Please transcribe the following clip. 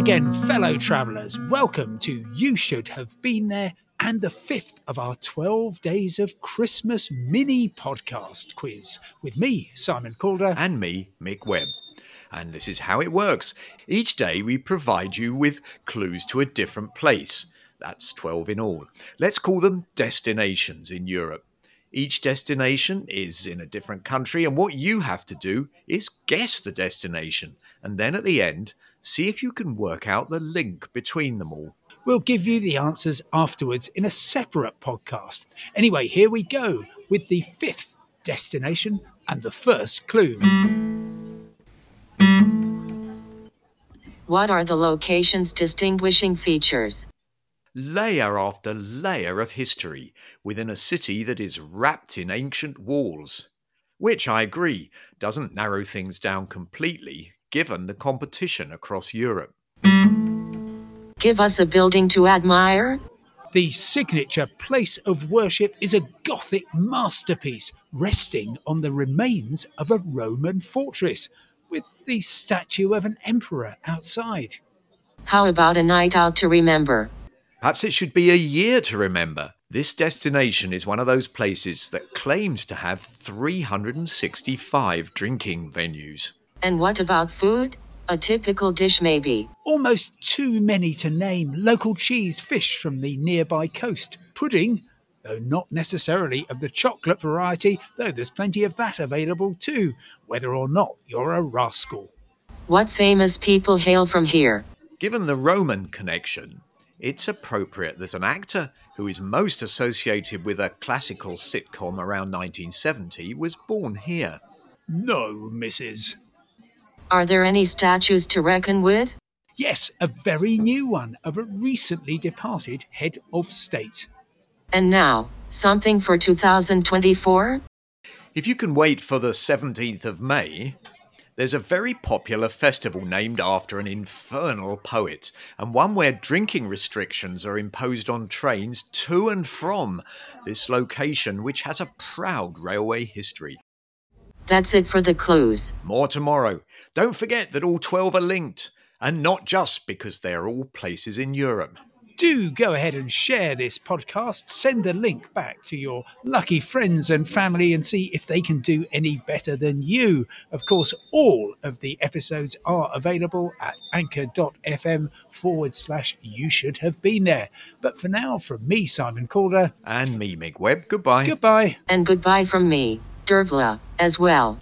again, fellow travellers. Welcome to You Should Have Been There and the fifth of our 12 Days of Christmas mini podcast quiz with me, Simon Calder. And me, Mick Webb. And this is how it works. Each day we provide you with clues to a different place. That's 12 in all. Let's call them destinations in Europe. Each destination is in a different country, and what you have to do is guess the destination, and then at the end, see if you can work out the link between them all. We'll give you the answers afterwards in a separate podcast. Anyway, here we go with the fifth destination and the first clue. What are the location's distinguishing features? Layer after layer of history within a city that is wrapped in ancient walls. Which, I agree, doesn't narrow things down completely given the competition across Europe. Give us a building to admire? The signature place of worship is a Gothic masterpiece resting on the remains of a Roman fortress, with the statue of an emperor outside. How about a night out to remember? Perhaps it should be a year to remember. This destination is one of those places that claims to have 365 drinking venues. And what about food? A typical dish, maybe. Almost too many to name. Local cheese, fish from the nearby coast, pudding, though not necessarily of the chocolate variety, though there's plenty of that available too, whether or not you're a rascal. What famous people hail from here? Given the Roman connection, it's appropriate that an actor who is most associated with a classical sitcom around 1970 was born here. No, Mrs. Are there any statues to reckon with? Yes, a very new one of a recently departed head of state. And now, something for 2024? If you can wait for the 17th of May, there's a very popular festival named after an infernal poet, and one where drinking restrictions are imposed on trains to and from this location, which has a proud railway history. That's it for the clues. More tomorrow. Don't forget that all 12 are linked, and not just because they're all places in Europe do go ahead and share this podcast. Send the link back to your lucky friends and family and see if they can do any better than you. Of course, all of the episodes are available at anchor.fm forward slash you should have been there. But for now, from me, Simon Calder. And me, Mick Webb, goodbye. Goodbye. And goodbye from me, Dervla, as well.